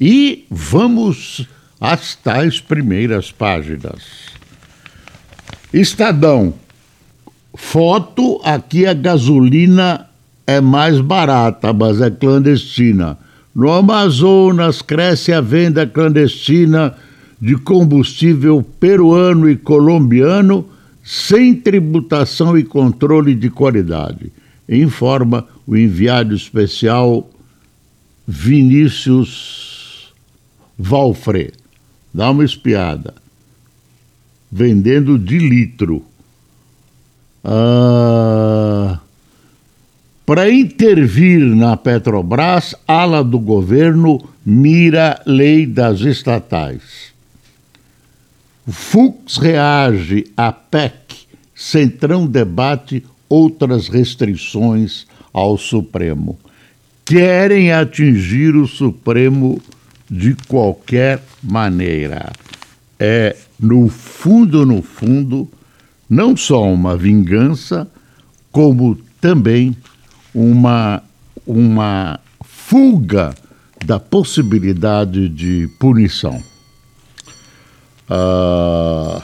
E vamos às tais primeiras páginas. Estadão. Foto, aqui a gasolina é mais barata, mas é clandestina. No Amazonas cresce a venda clandestina de combustível peruano e colombiano sem tributação e controle de qualidade, informa o enviado especial Vinícius Valfre. Dá uma espiada. Vendendo de litro. Ah, Para intervir na Petrobras, ala do governo mira lei das estatais. Fux reage à PEC, Centrão debate outras restrições ao Supremo. Querem atingir o Supremo de qualquer maneira. É, no fundo, no fundo, não só uma vingança, como também uma, uma fuga da possibilidade de punição. Ah,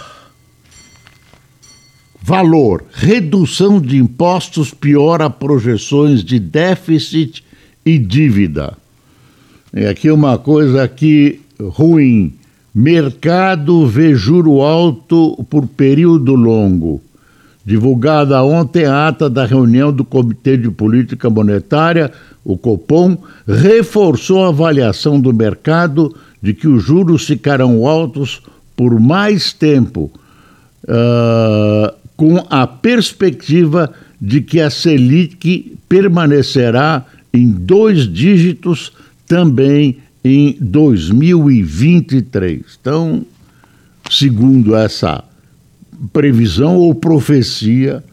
valor: redução de impostos piora projeções de déficit e dívida. E aqui uma coisa aqui ruim. Mercado vê juro alto por período longo. Divulgada ontem a ata da reunião do Comitê de Política Monetária, o Copom, reforçou a avaliação do mercado de que os juros ficarão altos por mais tempo, uh, com a perspectiva de que a Selic permanecerá em dois dígitos também em 2023. Então, segundo essa previsão ou profecia,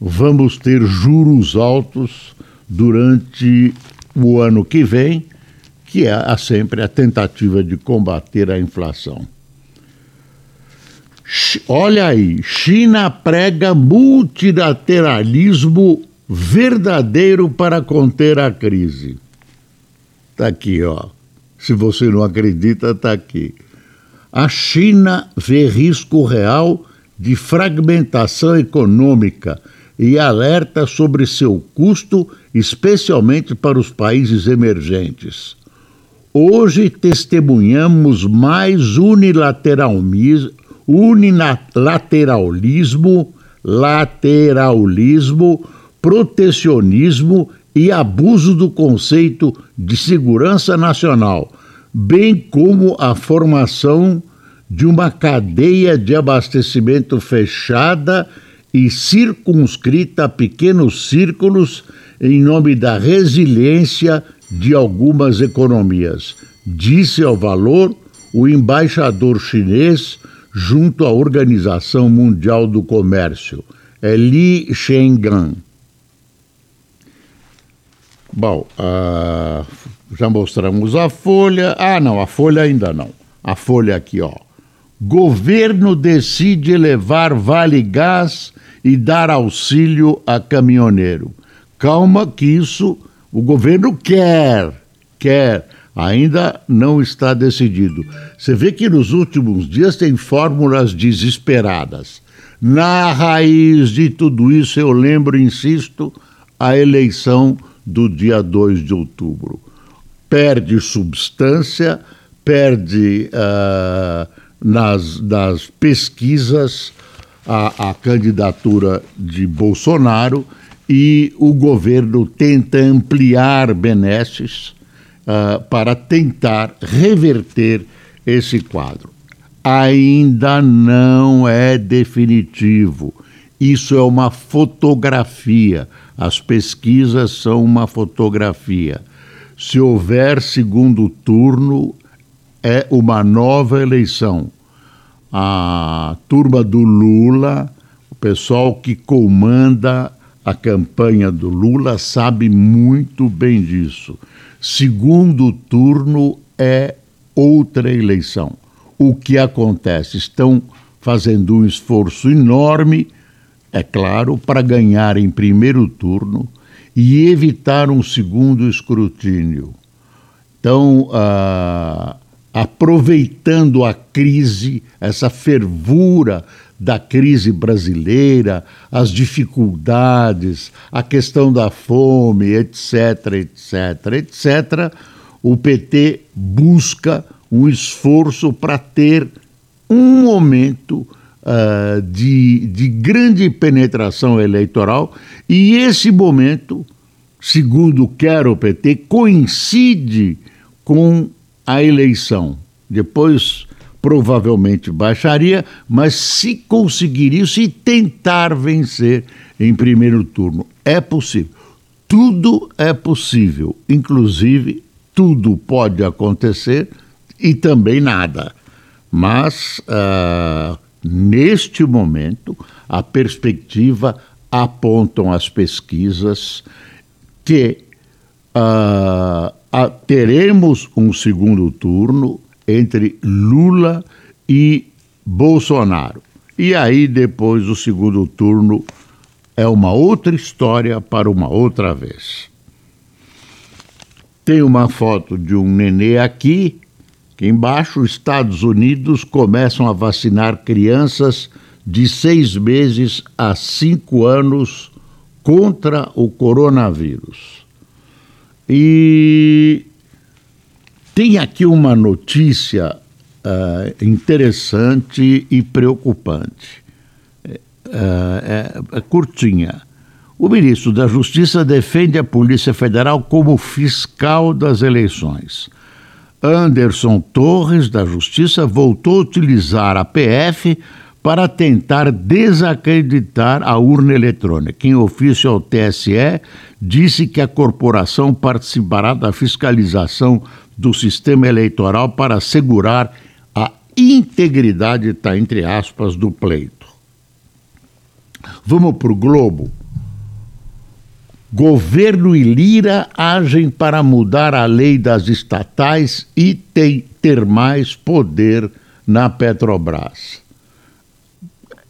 vamos ter juros altos durante o ano que vem, que é sempre a tentativa de combater a inflação. Olha aí, China prega multilateralismo verdadeiro para conter a crise. Está aqui, ó. Se você não acredita, está aqui. A China vê risco real de fragmentação econômica e alerta sobre seu custo, especialmente para os países emergentes. Hoje testemunhamos mais unilateralismo, lateralismo, protecionismo e abuso do conceito de segurança nacional, bem como a formação de uma cadeia de abastecimento fechada e circunscrita a pequenos círculos em nome da resiliência de algumas economias, disse ao valor o embaixador chinês junto à Organização Mundial do Comércio, Li Shengan. Bom, uh, já mostramos a folha. Ah, não, a folha ainda não. A folha aqui, ó. Governo decide elevar Vale Gás e dar auxílio a caminhoneiro. Calma que isso o governo quer, quer, ainda não está decidido. Você vê que nos últimos dias tem fórmulas desesperadas. Na raiz de tudo isso, eu lembro, insisto, a eleição do dia 2 de outubro. Perde substância, perde uh, nas, nas pesquisas a, a candidatura de Bolsonaro e o governo tenta ampliar benesses uh, para tentar reverter esse quadro. Ainda não é definitivo. Isso é uma fotografia. As pesquisas são uma fotografia. Se houver segundo turno, é uma nova eleição. A turma do Lula, o pessoal que comanda a campanha do Lula, sabe muito bem disso. Segundo turno é outra eleição. O que acontece? Estão fazendo um esforço enorme, é claro, para ganhar em primeiro turno e evitar um segundo escrutínio. Então, ah, aproveitando a crise, essa fervura da crise brasileira, as dificuldades, a questão da fome, etc., etc., etc., o PT busca um esforço para ter um momento uh, de, de grande penetração eleitoral e esse momento, segundo quer o PT, coincide com a eleição. Depois provavelmente baixaria, mas se conseguir isso e tentar vencer em primeiro turno, é possível. Tudo é possível, inclusive tudo pode acontecer e também nada. Mas uh, neste momento a perspectiva apontam as pesquisas que uh, teremos um segundo turno entre Lula e Bolsonaro. E aí depois o segundo turno é uma outra história para uma outra vez. Tem uma foto de um nenê aqui, que embaixo os Estados Unidos começam a vacinar crianças de seis meses a cinco anos contra o coronavírus. E tem aqui uma notícia uh, interessante e preocupante. Uh, é, é curtinha. O ministro da Justiça defende a Polícia Federal como fiscal das eleições. Anderson Torres, da Justiça, voltou a utilizar a PF para tentar desacreditar a urna eletrônica. Em ofício ao TSE, disse que a corporação participará da fiscalização do sistema eleitoral para assegurar a integridade, está entre aspas, do pleito. Vamos para o Globo. Governo e Lira agem para mudar a lei das estatais e tem, ter mais poder na Petrobras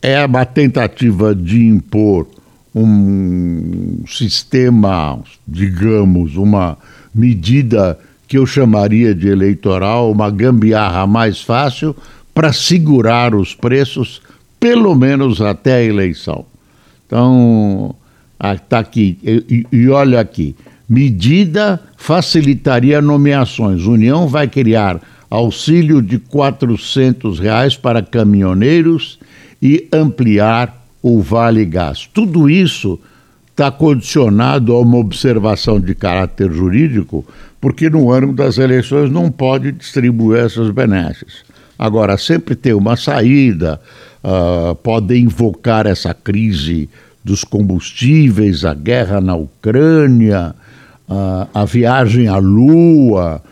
é uma tentativa de impor um sistema, digamos, uma medida que eu chamaria de eleitoral, uma gambiarra mais fácil para segurar os preços, pelo menos até a eleição. Então, está aqui, e, e olha aqui, medida facilitaria nomeações. União vai criar auxílio de 400 reais para caminhoneiros e ampliar o Vale Gás. Tudo isso está condicionado a uma observação de caráter jurídico, porque no ano das eleições não pode distribuir essas benesses. Agora, sempre tem uma saída, uh, pode invocar essa crise dos combustíveis, a guerra na Ucrânia, uh, a viagem à Lua.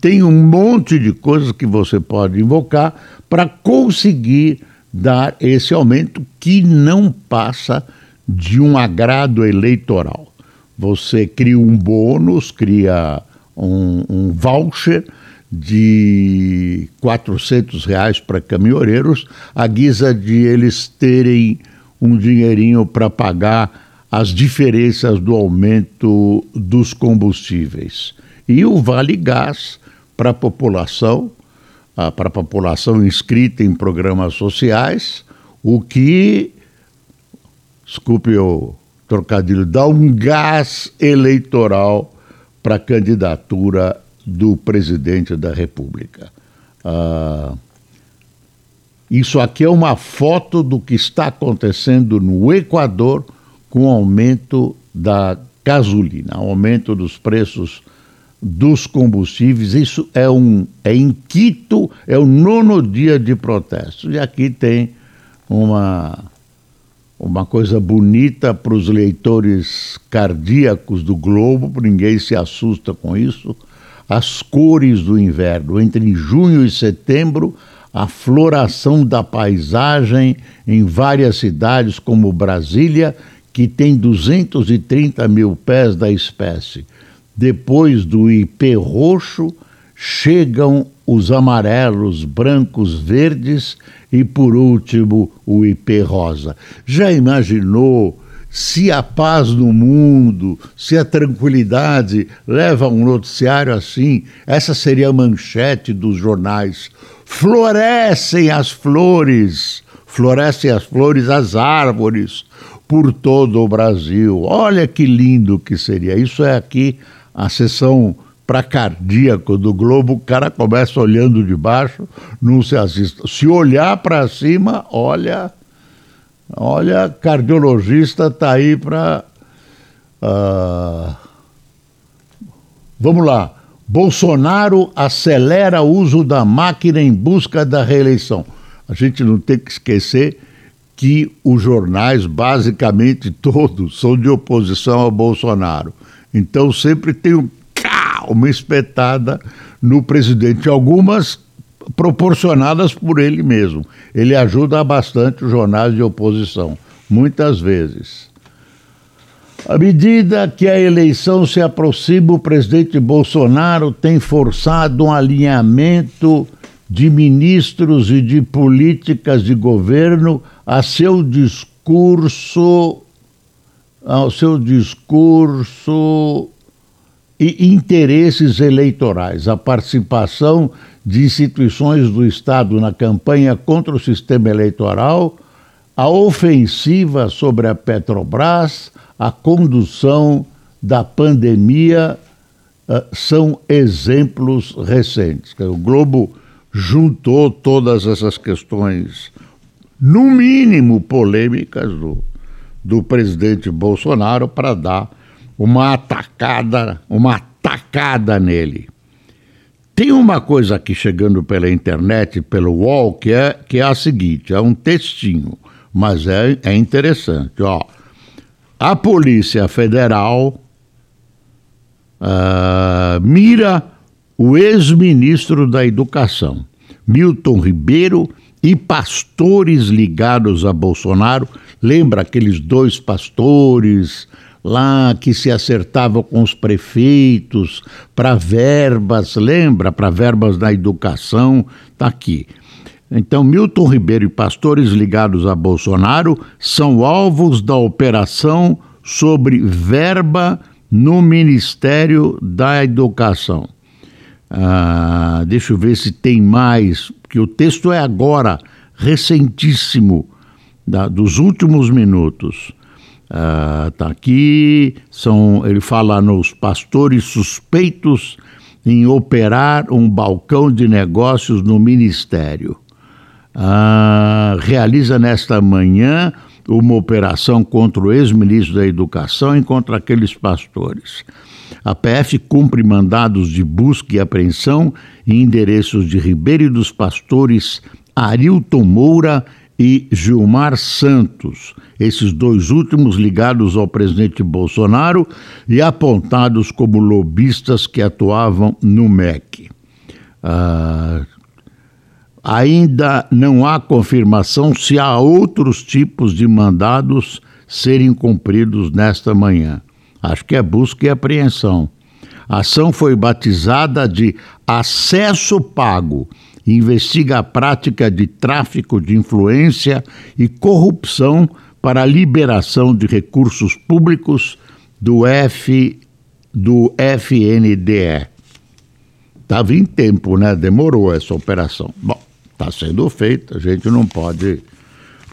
Tem um monte de coisas que você pode invocar para conseguir dar esse aumento que não passa de um agrado eleitoral. Você cria um bônus, cria um, um voucher de 400 reais para caminhoneiros, à guisa de eles terem um dinheirinho para pagar as diferenças do aumento dos combustíveis. E o Vale Gás para a população, ah, para a população inscrita em programas sociais, o que, desculpe o trocadilho, dá um gás eleitoral para a candidatura do presidente da República. Ah, isso aqui é uma foto do que está acontecendo no Equador com o aumento da gasolina, aumento dos preços dos combustíveis. Isso é um é em Quito, é o nono dia de protesto. E aqui tem uma uma coisa bonita para os leitores cardíacos do Globo, ninguém se assusta com isso. as cores do inverno. Entre junho e setembro, a floração da paisagem em várias cidades, como Brasília, que tem 230 mil pés da espécie. Depois do ipê roxo, chegam os amarelos, brancos, verdes e, por último, o ipê rosa. Já imaginou se a paz no mundo, se a tranquilidade leva um noticiário assim? Essa seria a manchete dos jornais. Florescem as flores, florescem as flores, as árvores por todo o Brasil. Olha que lindo que seria. Isso é aqui a sessão para cardíaco do globo, o cara começa olhando de baixo, não se assista. Se olhar para cima, olha, olha, cardiologista está aí para. Uh... Ah, vamos lá. Bolsonaro acelera o uso da máquina em busca da reeleição. A gente não tem que esquecer que os jornais, basicamente todos, são de oposição ao Bolsonaro. Então sempre tem um uma espetada no presidente, algumas proporcionadas por ele mesmo. Ele ajuda bastante os jornais de oposição, muitas vezes. À medida que a eleição se aproxima, o presidente Bolsonaro tem forçado um alinhamento de ministros e de políticas de governo a seu discurso ao seu discurso e interesses eleitorais, a participação de instituições do Estado na campanha contra o sistema eleitoral, a ofensiva sobre a Petrobras, a condução da pandemia uh, são exemplos recentes. O Globo juntou todas essas questões, no mínimo polêmicas, do, do presidente Bolsonaro para dar uma atacada, uma atacada nele. Tem uma coisa aqui chegando pela internet, pelo UOL, que é, que é a seguinte: é um textinho, mas é, é interessante. Ó. A Polícia Federal uh, mira o ex-ministro da Educação, Milton Ribeiro, e pastores ligados a Bolsonaro. Lembra aqueles dois pastores lá que se acertavam com os prefeitos para verbas, lembra? Para verbas da educação, está aqui. Então, Milton Ribeiro e pastores ligados a Bolsonaro são alvos da operação sobre verba no Ministério da Educação. Ah, deixa eu ver se tem mais, que o texto é agora, recentíssimo, da, dos últimos minutos. Ah, uh, aqui, são, ele fala nos pastores suspeitos em operar um balcão de negócios no ministério. Uh, realiza nesta manhã uma operação contra o ex-ministro da Educação e contra aqueles pastores. A PF cumpre mandados de busca e apreensão em endereços de Ribeiro e dos Pastores, Arilton Moura e Gilmar Santos, esses dois últimos ligados ao presidente Bolsonaro e apontados como lobistas que atuavam no MEC. Ah, ainda não há confirmação se há outros tipos de mandados serem cumpridos nesta manhã. Acho que é busca e apreensão. A ação foi batizada de acesso pago investiga a prática de tráfico de influência e corrupção para a liberação de recursos públicos do F do FNDE. Estava em tempo, né? Demorou essa operação. Bom, está sendo feita, a gente não pode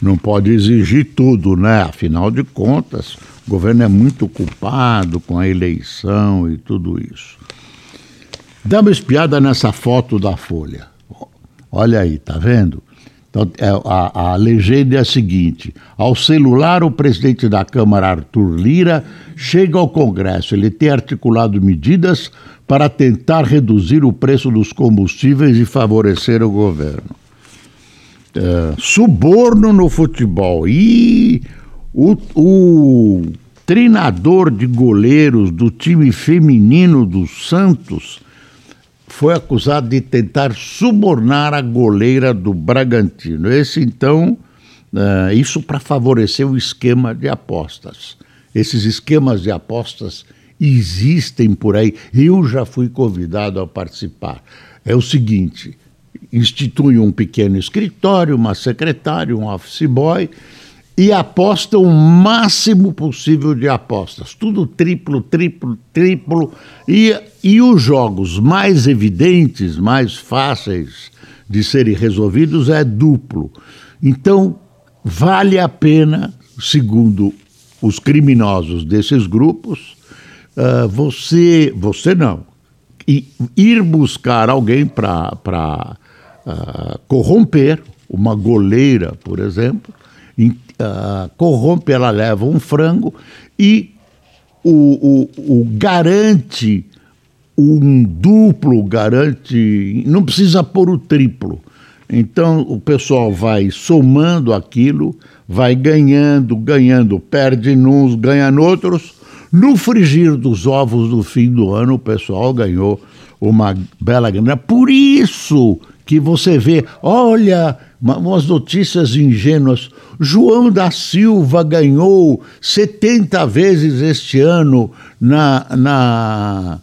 não pode exigir tudo, né? Afinal de contas, o governo é muito culpado com a eleição e tudo isso. Dá uma espiada nessa foto da Folha. Olha aí, tá vendo? Então, é, a, a legenda é a seguinte: ao celular, o presidente da Câmara, Arthur Lira, chega ao Congresso. Ele tem articulado medidas para tentar reduzir o preço dos combustíveis e favorecer o governo. É, suborno no futebol. E o, o treinador de goleiros do time feminino do Santos foi acusado de tentar subornar a goleira do Bragantino. Esse, então, uh, isso para favorecer o esquema de apostas. Esses esquemas de apostas existem por aí. Eu já fui convidado a participar. É o seguinte: institui um pequeno escritório, uma secretária, um office boy e aposta o máximo possível de apostas. Tudo triplo, triplo, triplo. E, e os jogos mais evidentes, mais fáceis de serem resolvidos é duplo. Então, vale a pena, segundo os criminosos desses grupos, uh, você, você não, ir buscar alguém para uh, corromper, uma goleira, por exemplo, uh, corrompe, ela leva um frango e o, o, o garante um duplo, garante, não precisa pôr o triplo. Então o pessoal vai somando aquilo, vai ganhando, ganhando, perde nos, ganha noutros. No frigir dos ovos do fim do ano, o pessoal ganhou uma bela grana. Por isso que você vê, olha, umas notícias ingênuas. João da Silva ganhou 70 vezes este ano na, na,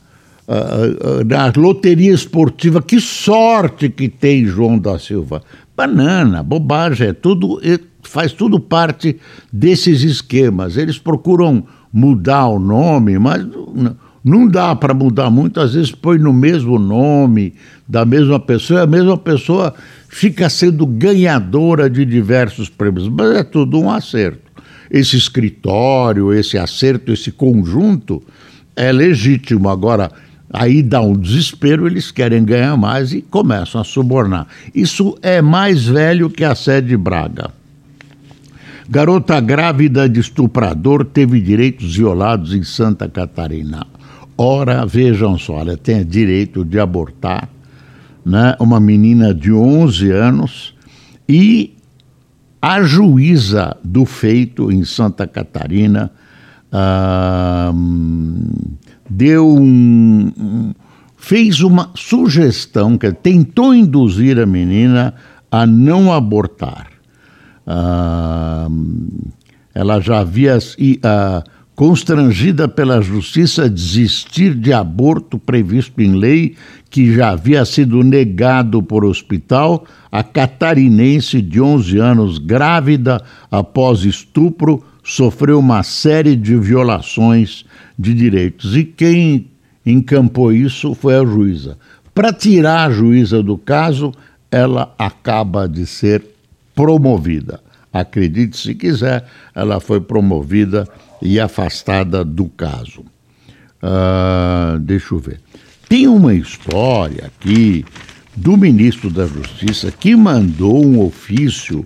uh, na loteria esportiva. Que sorte que tem João da Silva. Banana, bobagem, é tudo, faz tudo parte desses esquemas. Eles procuram mudar o nome, mas não dá para mudar muito, às vezes põe no mesmo nome da mesma pessoa, a mesma pessoa fica sendo ganhadora de diversos prêmios, mas é tudo um acerto. Esse escritório, esse acerto, esse conjunto é legítimo. Agora, aí dá um desespero, eles querem ganhar mais e começam a subornar. Isso é mais velho que a sede Braga. Garota grávida de estuprador teve direitos violados em Santa Catarina. Ora, vejam só, ela tem direito de abortar, né? uma menina de 11 anos, e a juíza do feito em Santa Catarina ah, deu um, um, fez uma sugestão que tentou induzir a menina a não abortar. Ah, ela já havia ah, constrangida pela justiça a desistir de aborto previsto em lei que já havia sido negado por hospital, a catarinense de 11 anos, grávida após estupro, sofreu uma série de violações de direitos. E quem encampou isso foi a juíza. Para tirar a juíza do caso, ela acaba de ser promovida. Acredite se quiser, ela foi promovida e afastada do caso. Uh, deixa eu ver. Tem uma história aqui do ministro da Justiça que mandou um ofício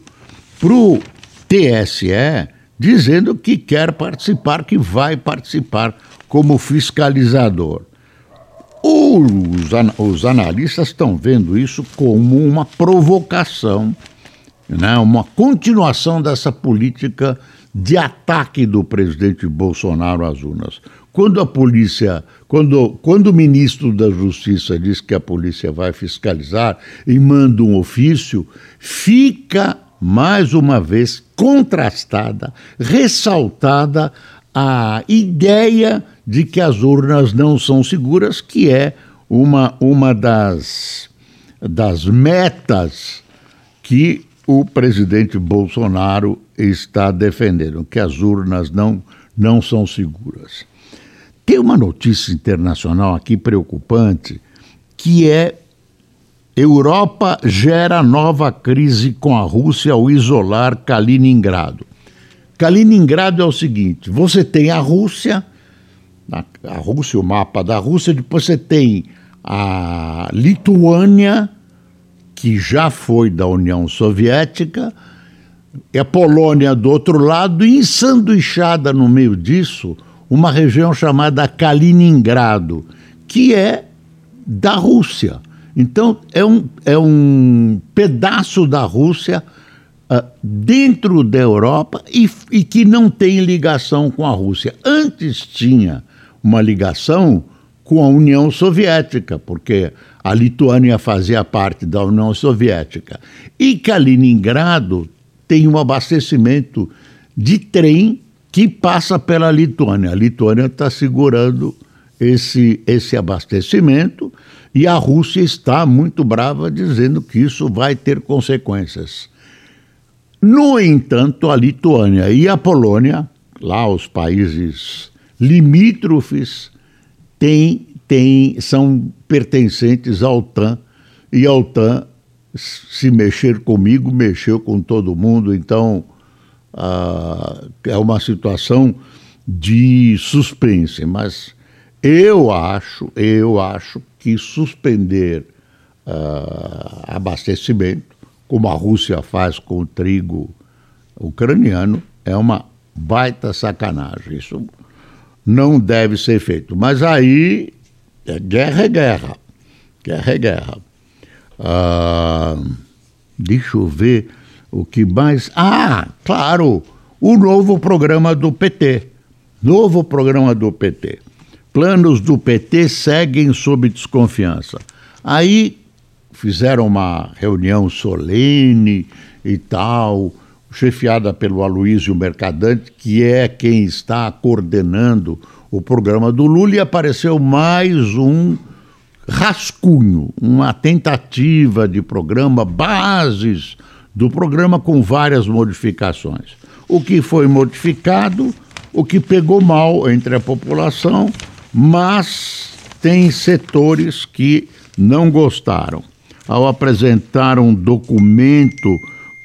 para o TSE dizendo que quer participar, que vai participar como fiscalizador. Os, os analistas estão vendo isso como uma provocação né, uma continuação dessa política de ataque do presidente Bolsonaro às urnas. Quando a polícia, quando, quando o ministro da Justiça diz que a polícia vai fiscalizar e manda um ofício, fica mais uma vez contrastada, ressaltada a ideia de que as urnas não são seguras, que é uma, uma das, das metas que o presidente Bolsonaro está defendendo, que as urnas não, não são seguras. Tem uma notícia internacional aqui preocupante, que é Europa gera nova crise com a Rússia ao isolar Kaliningrado. Kaliningrado é o seguinte: você tem a Rússia, a Rússia, o mapa da Rússia, depois você tem a Lituânia, que já foi da União Soviética, e a Polônia do outro lado, e ensanduichada no meio disso, uma região chamada Kaliningrado, que é da Rússia. Então, é um, é um pedaço da Rússia uh, dentro da Europa e, e que não tem ligação com a Rússia. Antes tinha uma ligação com a União Soviética, porque a Lituânia fazia parte da União Soviética. E Kaliningrado tem um abastecimento de trem que passa pela Lituânia. A Lituânia está segurando esse, esse abastecimento e a Rússia está muito brava dizendo que isso vai ter consequências. No entanto, a Lituânia e a Polônia, lá os países limítrofes, têm, têm, são pertencentes à OTAN e a OTAN, se mexer comigo, mexeu com todo mundo. Então, uh, é uma situação de suspense, mas eu acho, eu acho que suspender uh, abastecimento, como a Rússia faz com o trigo ucraniano, é uma baita sacanagem. Isso não deve ser feito. Mas aí, é guerra é guerra. Guerra é guerra. Uh, deixa eu ver o que mais. Ah, claro, o novo programa do PT. Novo programa do PT. Planos do PT seguem sob desconfiança. Aí fizeram uma reunião solene e tal, chefiada pelo Aloysio Mercadante, que é quem está coordenando o programa do Lula, e apareceu mais um rascunho, uma tentativa de programa, bases do programa com várias modificações. O que foi modificado, o que pegou mal entre a população, mas tem setores que não gostaram. Ao apresentar um documento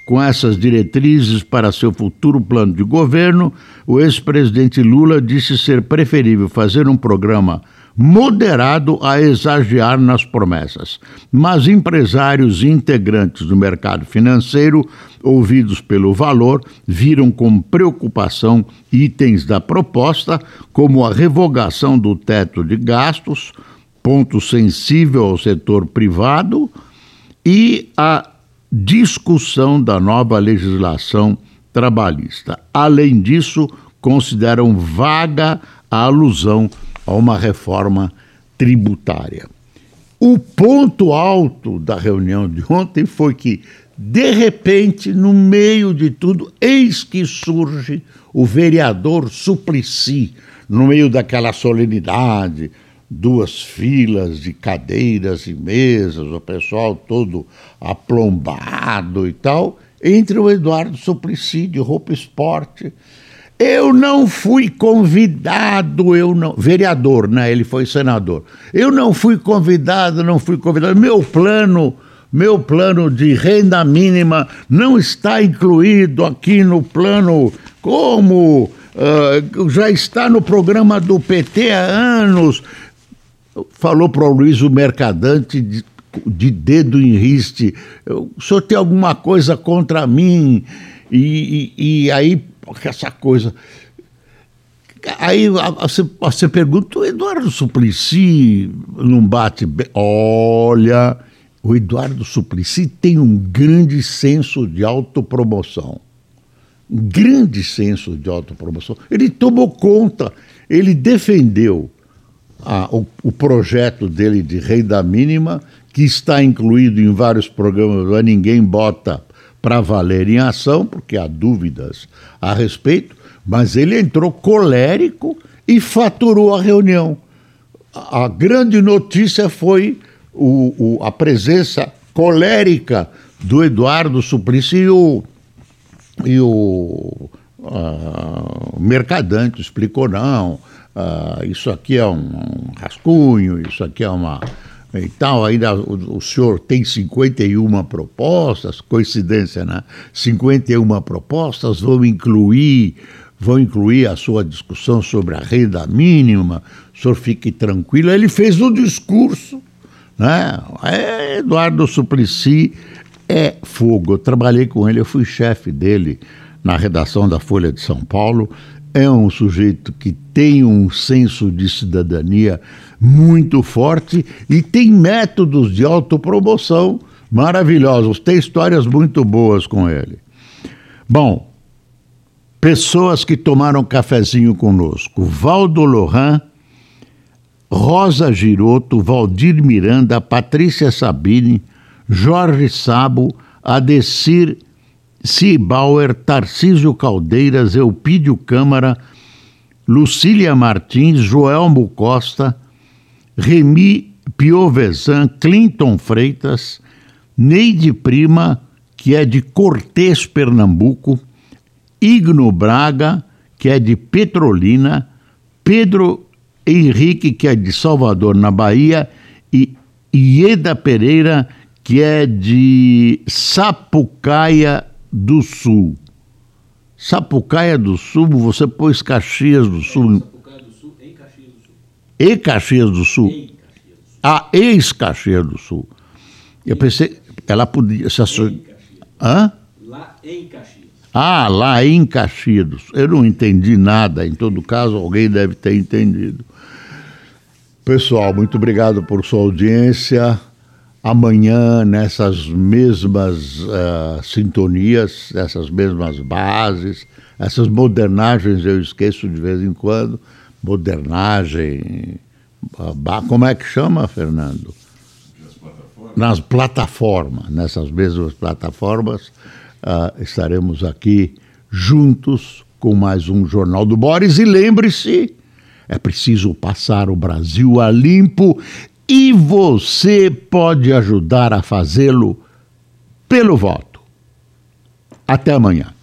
com essas diretrizes para seu futuro plano de governo, o ex-presidente Lula disse ser preferível fazer um programa moderado a exagerar nas promessas. Mas empresários e integrantes do mercado financeiro, ouvidos pelo valor, viram com preocupação itens da proposta, como a revogação do teto de gastos, ponto sensível ao setor privado, e a discussão da nova legislação trabalhista. Além disso, consideram vaga a alusão a uma reforma tributária. O ponto alto da reunião de ontem foi que, de repente, no meio de tudo, eis que surge o vereador Suplicy, no meio daquela solenidade, duas filas de cadeiras e mesas, o pessoal todo aplombado e tal, entre o Eduardo Suplicy de roupa esporte eu não fui convidado, eu não. Vereador, né? Ele foi senador. Eu não fui convidado, não fui convidado. Meu plano, meu plano de renda mínima não está incluído aqui no plano. Como? Uh, já está no programa do PT há anos. Falou para o Luiz o Mercadante de, de dedo em riste. O senhor tem alguma coisa contra mim? e, e, e aí essa coisa. Aí você, você pergunta, o Eduardo Suplicy não bate bem. Olha, o Eduardo Suplicy tem um grande senso de autopromoção. Um grande senso de autopromoção. Ele tomou conta, ele defendeu a, o, o, projeto dele de renda mínima, que está incluído em vários programas, ninguém bota para valer em ação, porque há dúvidas a respeito, mas ele entrou colérico e faturou a reunião. A grande notícia foi o, o, a presença colérica do Eduardo Suplicy e o, e o uh, Mercadante explicou: não, uh, isso aqui é um, um rascunho, isso aqui é uma e tal, ainda o, o, senhor tem 51 propostas, coincidência, né? 51 propostas vão incluir, vão incluir a sua discussão sobre a renda mínima, o senhor fique tranquilo. Ele fez um discurso, né? É, Eduardo Suplicy é fogo. Eu trabalhei com ele, eu fui chefe dele na redação da Folha de São Paulo é um sujeito que tem um senso de cidadania muito forte e tem métodos de autopromoção maravilhosos. Tem histórias muito boas com ele. Bom, pessoas que tomaram cafezinho conosco. Valdo Lohan Rosa Giroto, Valdir Miranda, Patrícia Sabine, Jorge Sabo, Adecir Cibauer, Tarcísio Caldeiras, Eupídio Câmara, Lucília Martins, Joelmo Costa, Remy Piovesan, Clinton Freitas, Neide Prima, que é de Cortês, Pernambuco, Igno Braga, que é de Petrolina, Pedro Henrique, que é de Salvador, na Bahia, e Ieda Pereira, que é de Sapucaia do Sul. Sapucaia do Sul, você pôs Caxias do Sul. Sapucaia do Sul, em Caxias do Sul. E Caxias do Sul. Em Caxias do Sul. Ah, ex-Caxias do Sul. Eu pensei, ela podia. Se asso... Em Caxias. Hã? Lá em Caxias. Ah, lá em Caxias. do Sul. Eu não entendi nada, em todo caso, alguém deve ter entendido. Pessoal, muito obrigado por sua audiência. Amanhã, nessas mesmas uh, sintonias, essas mesmas bases, essas modernagens eu esqueço de vez em quando. Modernagem. uh, Como é que chama, Fernando? nas plataformas, nessas mesmas plataformas, ah, estaremos aqui juntos com mais um Jornal do Boris. E lembre-se, é preciso passar o Brasil a limpo e você pode ajudar a fazê-lo pelo voto. Até amanhã.